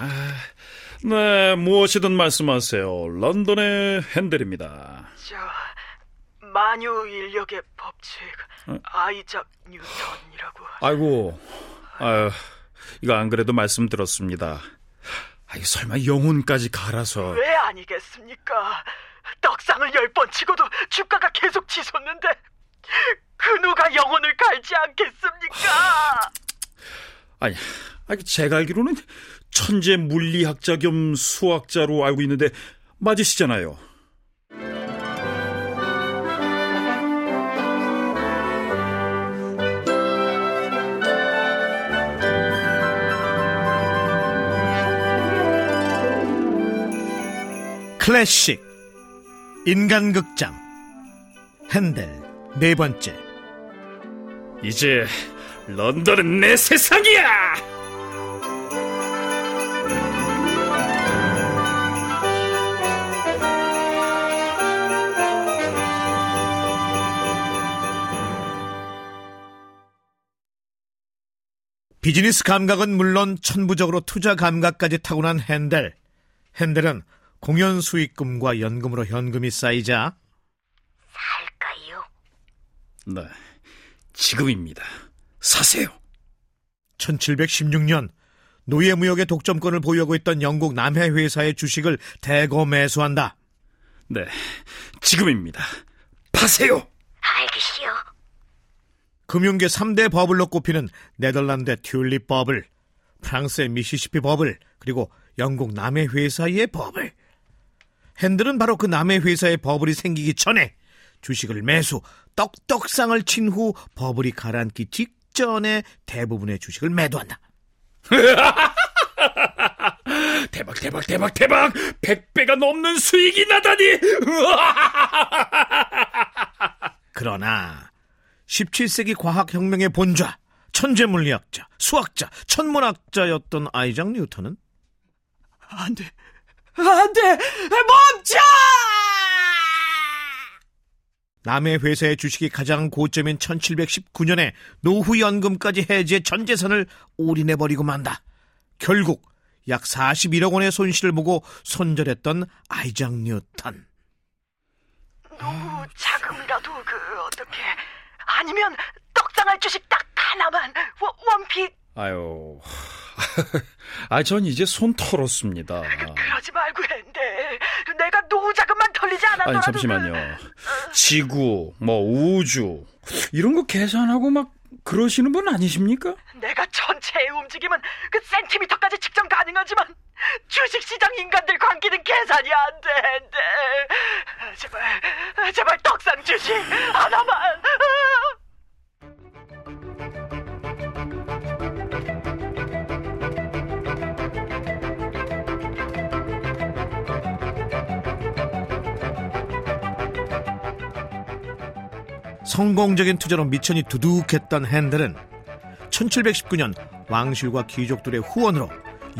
아, 네, 무엇이든 말씀하세요. 런던의 핸델입니다. 저 마녀 인력의 법칙 어? 아이작 뉴턴이라고. 아이고, 아유, 이거 안 그래도 말씀 들었습니다. 아이 설마 영혼까지 갈아서. 왜 아니겠습니까? 떡상을 열 번 치고도 주가가 계속 치솟는데 그 누가 영혼을 갈지 않겠습니까? 아니, 아니 제가 알기로는 천재 물리학자 겸 수학자로 알고 있는데 맞으시잖아요. 클래식 인간극장 핸델 네 번째 이제 런던은 내 세상이야! 비즈니스 감각은 물론 천부적으로 투자 감각까지 타고난 핸델. 핸델은 공연 수익금과 연금으로 현금이 쌓이자 살까요? 네, 지금입니다. 사세요. 1716년 노예무역의 독점권을 보유하고 있던 영국 남해 회사의 주식을 대거 매수한다. 네, 지금입니다. 파세요. 알겠시요. 금융계 3대 버블로 꼽히는 네덜란드의 튤립 버블, 프랑스의 미시시피 버블, 그리고 영국 남해 회사의 버블. 핸들은 바로 그 남의 회사의 버블이 생기기 전에 주식을 매수, 떡떡상을 친 후 버블이 가라앉기 직전에 대부분의 주식을 매도한다. 대박, 대박, 대박, 대박! 100배가 넘는 수익이 나다니! 그러나 17세기 과학혁명의 본좌, 천재 물리학자, 수학자, 천문학자였던 아이작 뉴턴은 안 돼, 안 돼! 멈춰! 남의 회사의 주식이 가장 고점인 1719년에 노후연금까지 해지해 전 재산을 올인해버리고 만다. 결국 약 41억 원의 손실을 보고 손절했던 아이작 뉴턴. 노후 자금이라도 그 어떻게 아니면 떡상할 주식 딱 하나만 원핏 아유 아, 전 이제 손 털었습니다. 그러지 말고 했는데 내가 노후 자금만 털리지 않았더라도 아니 잠시만요. 그... 지구, 뭐 우주 이런 거 계산하고 막 그러시는 분 아니십니까? 내가 전체의 움직임은 그 센티미터까지 측정 가능하지만 주식시장 인간들 관계는 계산이 안 되는데 제발 제발 떡상 주식 하나만 성공적인 투자로 미천이 두둑했던 핸들은 1719년 왕실과 귀족들의 후원으로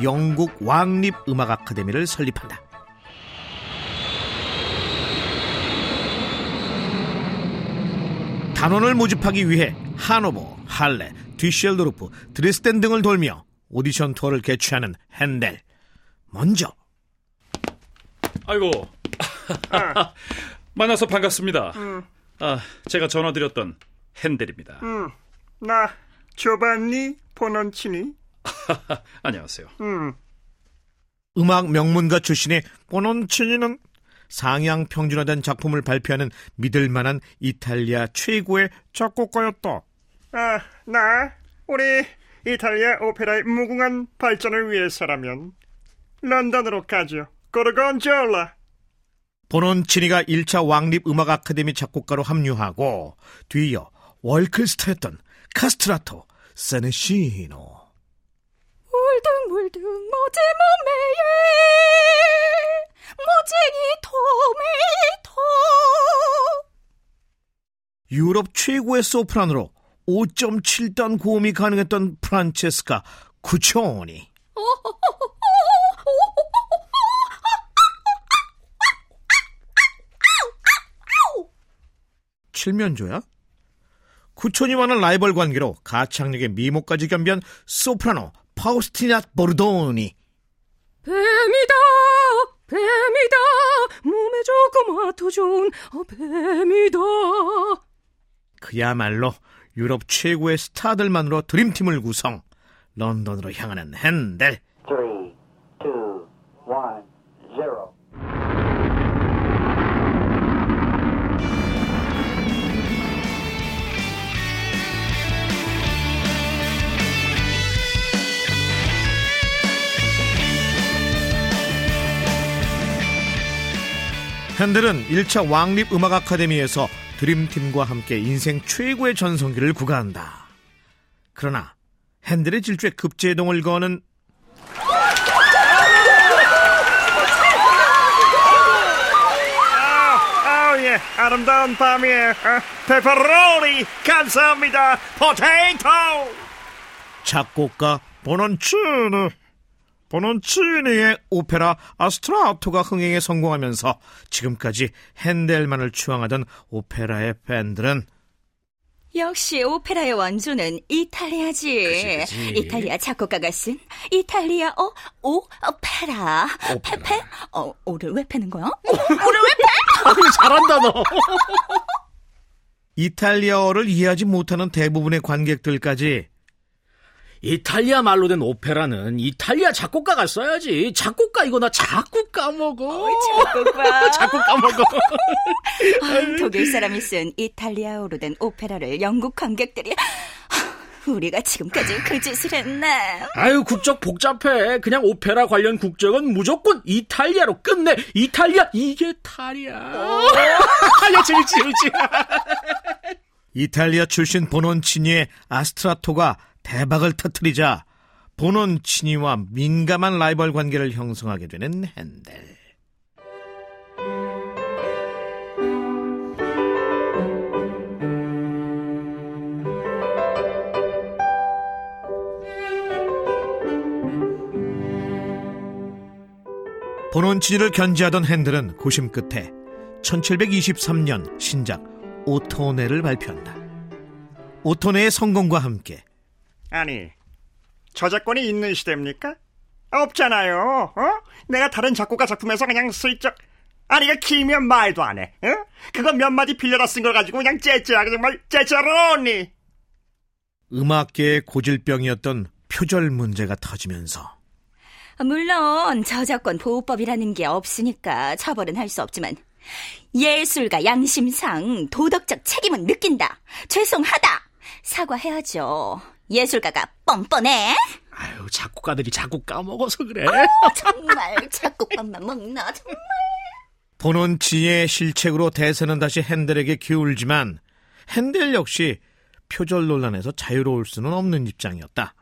영국 왕립 음악 아카데미를 설립한다. 단원을 모집하기 위해 하노버, 할레, 뒤셸도르프, 드레스덴 등을 돌며 오디션 투어를 개최하는 핸델. 먼저 아이고 만나서 반갑습니다. 음. 아, 제가 전화드렸던 핸델입니다. 음, 나 조반니 보넌치니. 안녕하세요. 음. 음악 명문가 출신의 보넌치니는 상향 평준화된 작품을 발표하는 믿을만한 이탈리아 최고의 작곡가였다. 아, 나 우리 이탈리아 오페라의 무궁한 발전을 위해서라면 런던으로 가죠. 고르곤졸라. 보논치니가 1차 왕립 음악 아카데미 작곡가로 합류하고 뒤이어 월클스타였던 카스트라토, 세네시노. 울둥물둥 모제 몸매에 모쟁이 토메토 유럽 최고의 소프라노로 5.7단 고음이 가능했던 프란체스카 쿠초니 칠면조야? 구촌이 많은 라이벌 관계로 가창력의 미모까지 겸비한 소프라노 파우스티나 보르도니. 뱀이다! 뱀이다! 몸에 아토 좋은 어, 뱀이다! 그야말로 유럽 최고의 스타들만으로 드림팀을 구성 런던으로 향하는 핸델 핸델은 1차 왕립 음악 아카데미에서 드림팀과 함께 인생 최고의 전성기를 구가한다. 그러나 핸델의 질주에 급제동을 거는 아, 예, 아름다운 밤이에요. 어, 페퍼로니 감사합니다. 포테이토. 작곡가 보넌치니 보넌치니의 오페라 아스트라토가 흥행에 성공하면서 지금까지 핸델만을 추앙하던 오페라의 팬들은 역시 오페라의 원조는 이탈리아지. 이탈리아 작곡가가 쓴 이탈리아어 오페라. 페페? 어, 오를 왜 패는 거야? 오를 왜 패? 잘한다 너. 이탈리아어를 이해하지 못하는 대부분의 관객들까지 이탈리아 말로 된 오페라는 이탈리아 작곡가가 써야지. 작곡가 이거 나 자꾸 까먹어. 작곡가. 자꾸 까먹어. 아, 독일 사람이 쓴 이탈리아어로 된 오페라를 영국 관객들이 하, 우리가 지금까지 그 짓을 했네. 아유 국적 복잡해. 그냥 오페라 관련 국적은 무조건 이탈리아로 끝내. 이탈리아 이게 탈이야. 야 재밌지 재밌지. 이탈리아 출신 보논치니의 아스트라토가 대박을 터뜨리자 보논치니와 민감한 라이벌 관계를 형성하게 되는 핸델. 보논치니를 견제하던 핸델은 고심 끝에 1723년 신작 오토네를 발표한다. 오토네의 성공과 함께 아니, 저작권이 있는 시대입니까? 없잖아요. 어? 내가 다른 작곡가 작품에서 그냥 슬쩍 아니 그 길면 말도 안 해. 어? 그거 몇 마디 빌려다 쓴 걸 가지고 그냥 째째하게 정말 째째로니. 음악계의 고질병이었던 표절 문제가 터지면서 물론 저작권 보호법이라는 게 없으니까 처벌은 할 수 없지만 예술가 양심상 도덕적 책임은 느낀다. 죄송하다. 사과해야죠. 예술가가 뻔뻔해. 아유 작곡가들이 자꾸 까먹어서 그래. 정말 작곡밥만 먹나 정말. 보논치의 실책으로 대세는 다시 핸델에게 기울지만 핸델 역시 표절 논란에서 자유로울 수는 없는 입장이었다.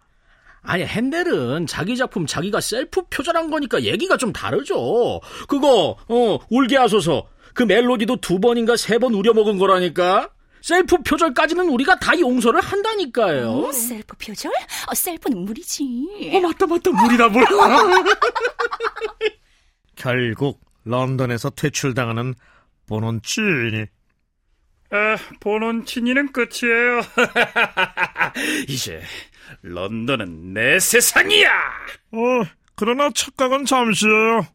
아니 헨델은 자기 작품 자기가 셀프 표절한 거니까 얘기가 좀 다르죠. 그거 어 울게 하소서 그 멜로디도 두 번인가 세 번 우려먹은 거라니까. 셀프 표절까지는 우리가 다 용서를 한다니까요. 어, 셀프 표절? 어, 셀프는 물이지. 어 맞다 맞다 물이다 물. 결국 런던에서 퇴출당하는 보논치니 아, 보논치니는 끝이에요. 이제 런던은 내 세상이야. 어, 그러나 착각은 잠시예요.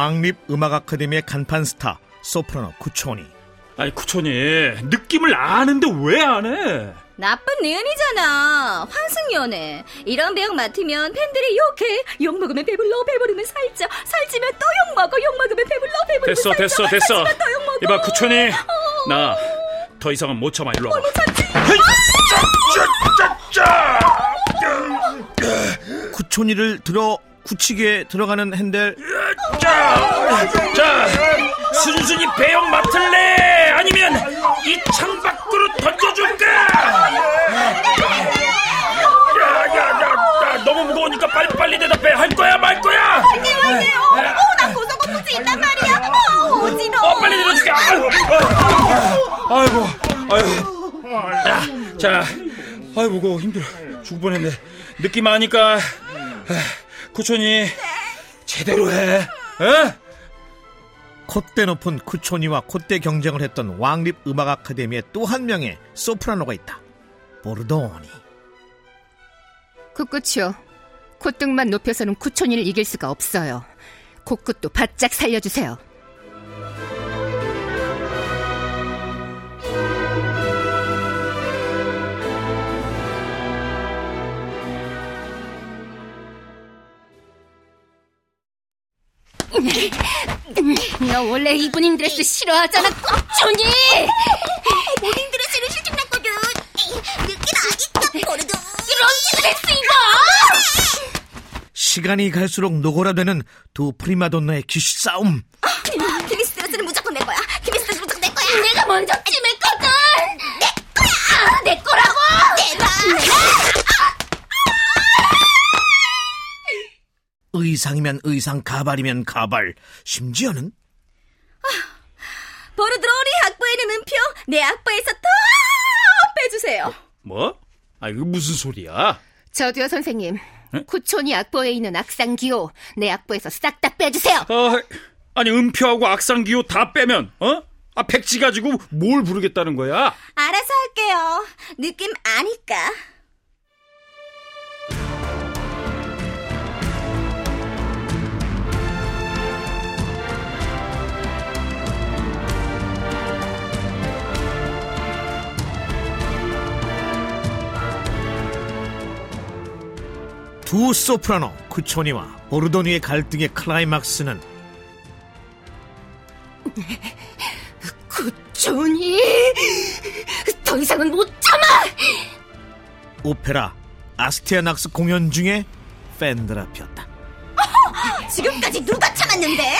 왕립 음악 아카데미의 간판 스타 소프라노 구초니 아니 구촌이 느낌을 아는데 왜 안 해? 나쁜 내연이잖아. 환승연애. 이런 배역 맡으면 팬들이 욕해. 욕 먹으면 배불러, 배부르면 살쪄. 살찌면 또 욕 먹어, 욕 먹으면 배불러, 배부르면 됐어 살쪄. 됐어 됐어. 이봐 구촌이 나더 이상은 못 참아 일로 와봐. 구초니를 들어 굳히게 들어가는 핸델 자, 자, 순순히 배역 맡을래? 아니면 이 창 밖으로 던져줄까? 야, 야, 야, 야, 너무 무거우니까 빨리 빨리 대답해. 할 거야, 말 거야? 어, 나 고소공포증 있단 말이야. 어, 어지러워. 어, 빨리 내려줄게. 아이고, 아이고, 아이고. 자, 자, 아이 무거워 힘들어 죽을 뻔했네 느낌 아니까 쿠촌이 제대로 해 에? 콧대 높은 쿠초니와 콧대 경쟁을 했던 왕립 음악 아카데미의 또한 명의 소프라노가 있다. 보르도니. 꿋꿋이요. 콧등만 높여서는 쿠촌이를 이길 수가 없어요. 코끝도 바짝 살려주세요. 너 원래 이브닝 드레스 싫어하잖아, 쿠초니! 모닝 드레스를 싫증 났거든. 느낌 아니까 보르도니. 이런 드레스 입어! 시간이 갈수록 노골화되는 두 프리마돈나의 기싸움. 키미스 드레스는 무조건 내 거야. 키미스 드레스 무조건 내 거야. 내가 먼저 찜했거든! 내 거야! 내 거라고! 내가. 의상이면 의상, 가발이면 가발. 심지어는 버르드로리 악보에는 음표, 내 악보에서 더 빼주세요. 뭐? 아 이거 무슨 소리야 저도요, 선생님. 쿠촌이 악보에 있는 악상 기호, 내 악보에서 싹 다 빼주세요! 아, 아니 음표하고 악상기호 다 빼면 어? 아 백지 가지고 뭘 부르겠다는 거야? 알아서 할게요. 느낌 아니까. 두 소프라노 쿠초니와 보르도니의 갈등의 클라이막스는 쿠촌이! 더 이상은 못 참아! 오페라 아스티아낙스 공연 중에 팬들 앞이었다. 지금까지 누가 참았는데?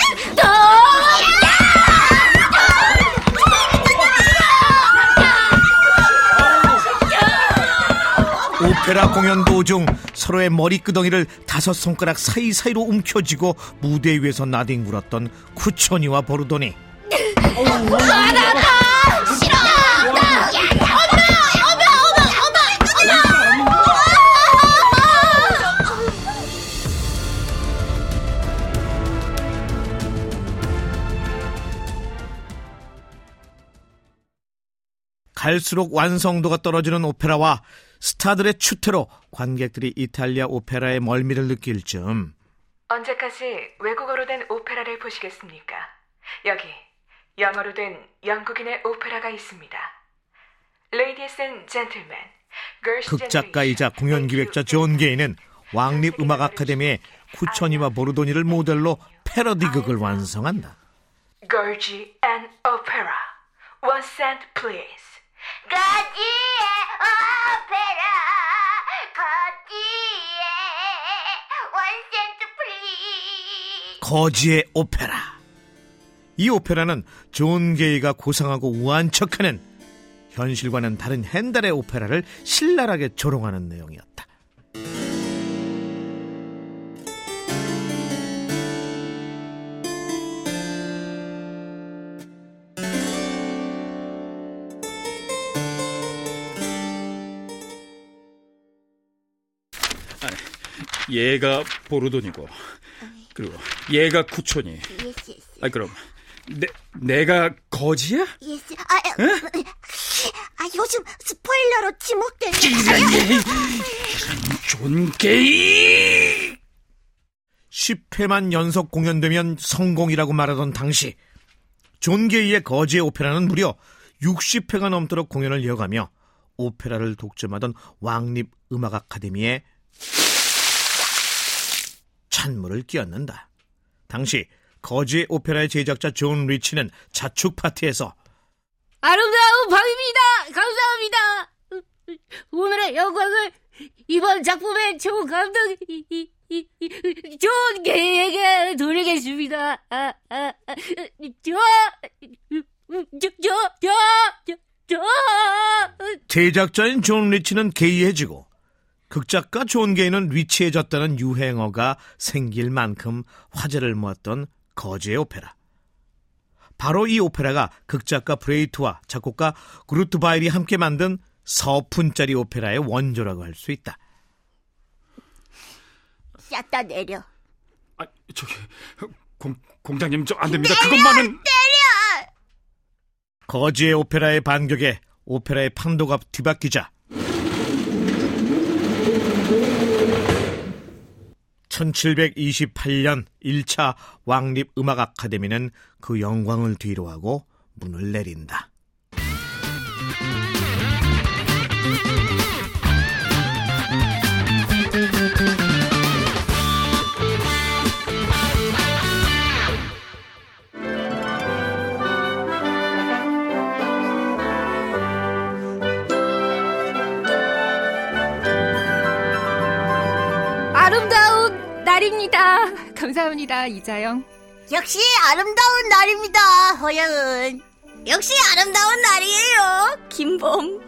오페라 공연 도중 서로의 머리끄덩이를 다섯 손가락 사이사이로 움켜쥐고 무대 위에서 나뒹굴었던 쿠초니와 보르도니 갈수록 완성도가 떨어지는 오페라와 스타들의 추태로 관객들이 이탈리아 오페라에 멀미를 느낄 즈음 언제까지 외국어로 된 오페라를 보시겠습니까? 여기 영어로 된 영국인의 오페라가 있습니다. Ladies and gentlemen, Girls' 극작가이자 Generation, 공연 기획자 존 게이는 왕립 음악 아카데미의 쿠초니와 보르도니를 모델로 패러디 극을 완성한다. 거지의 오페라. One cent, please. 거지의 오페라 거지의 one cent please 거지의 오페라. 이 오페라는 존 게이가 고상하고 우아한 척하는 현실과는 다른 헨델의 오페라를 신랄하게 조롱하는 내용이었다. 얘가 보르도니고 그리고 얘가 쿠초니. Yes 아 그럼 내, 내가 거지야? Yes 아, 아, 아 요즘 스포일러로 지목된 존 게이! 10회만 연속 공연되면 성공이라고 말하던 당시 존 게이의 거지의 오페라는 무려 60회가 넘도록 공연을 이어가며 오페라를 독점하던 왕립 음악 아카데미에 찬물을 끼얹는다. 당시 거지의 오페라의 제작자 존 리치는 자축 파티에서 아름다운 밤입니다! 감사합니다! 오늘의 영광을 이번 작품의 총감독 존 게이에게 돌리겠습니다. 아, 아, 아, 저, 제작자인 존 리치는 gay해지고 극작가 존 게이는 rich해졌다는 유행어가 생길 만큼 화제를 모았던 거지의 오페라. 바로 이 오페라가 극작가 브레히트와 작곡가 쿠르트 바일이 함께 만든 서푼짜리 오페라의 원조라고 할 수 있다. 싹다 내려. 아, 저기 공, 공작님 저 안 됩니다. 그것만은 거지의 오페라의 반격에 오페라의 판도가 뒤바뀌자 1728년 1차 왕립 음악 아카데미는 그 영광을 뒤로하고 문을 내린다. 날입니다. 감사합니다, 이자영. 역시 아름다운 날입니다, 허영은. 역시 아름다운 날이에요, 김봉.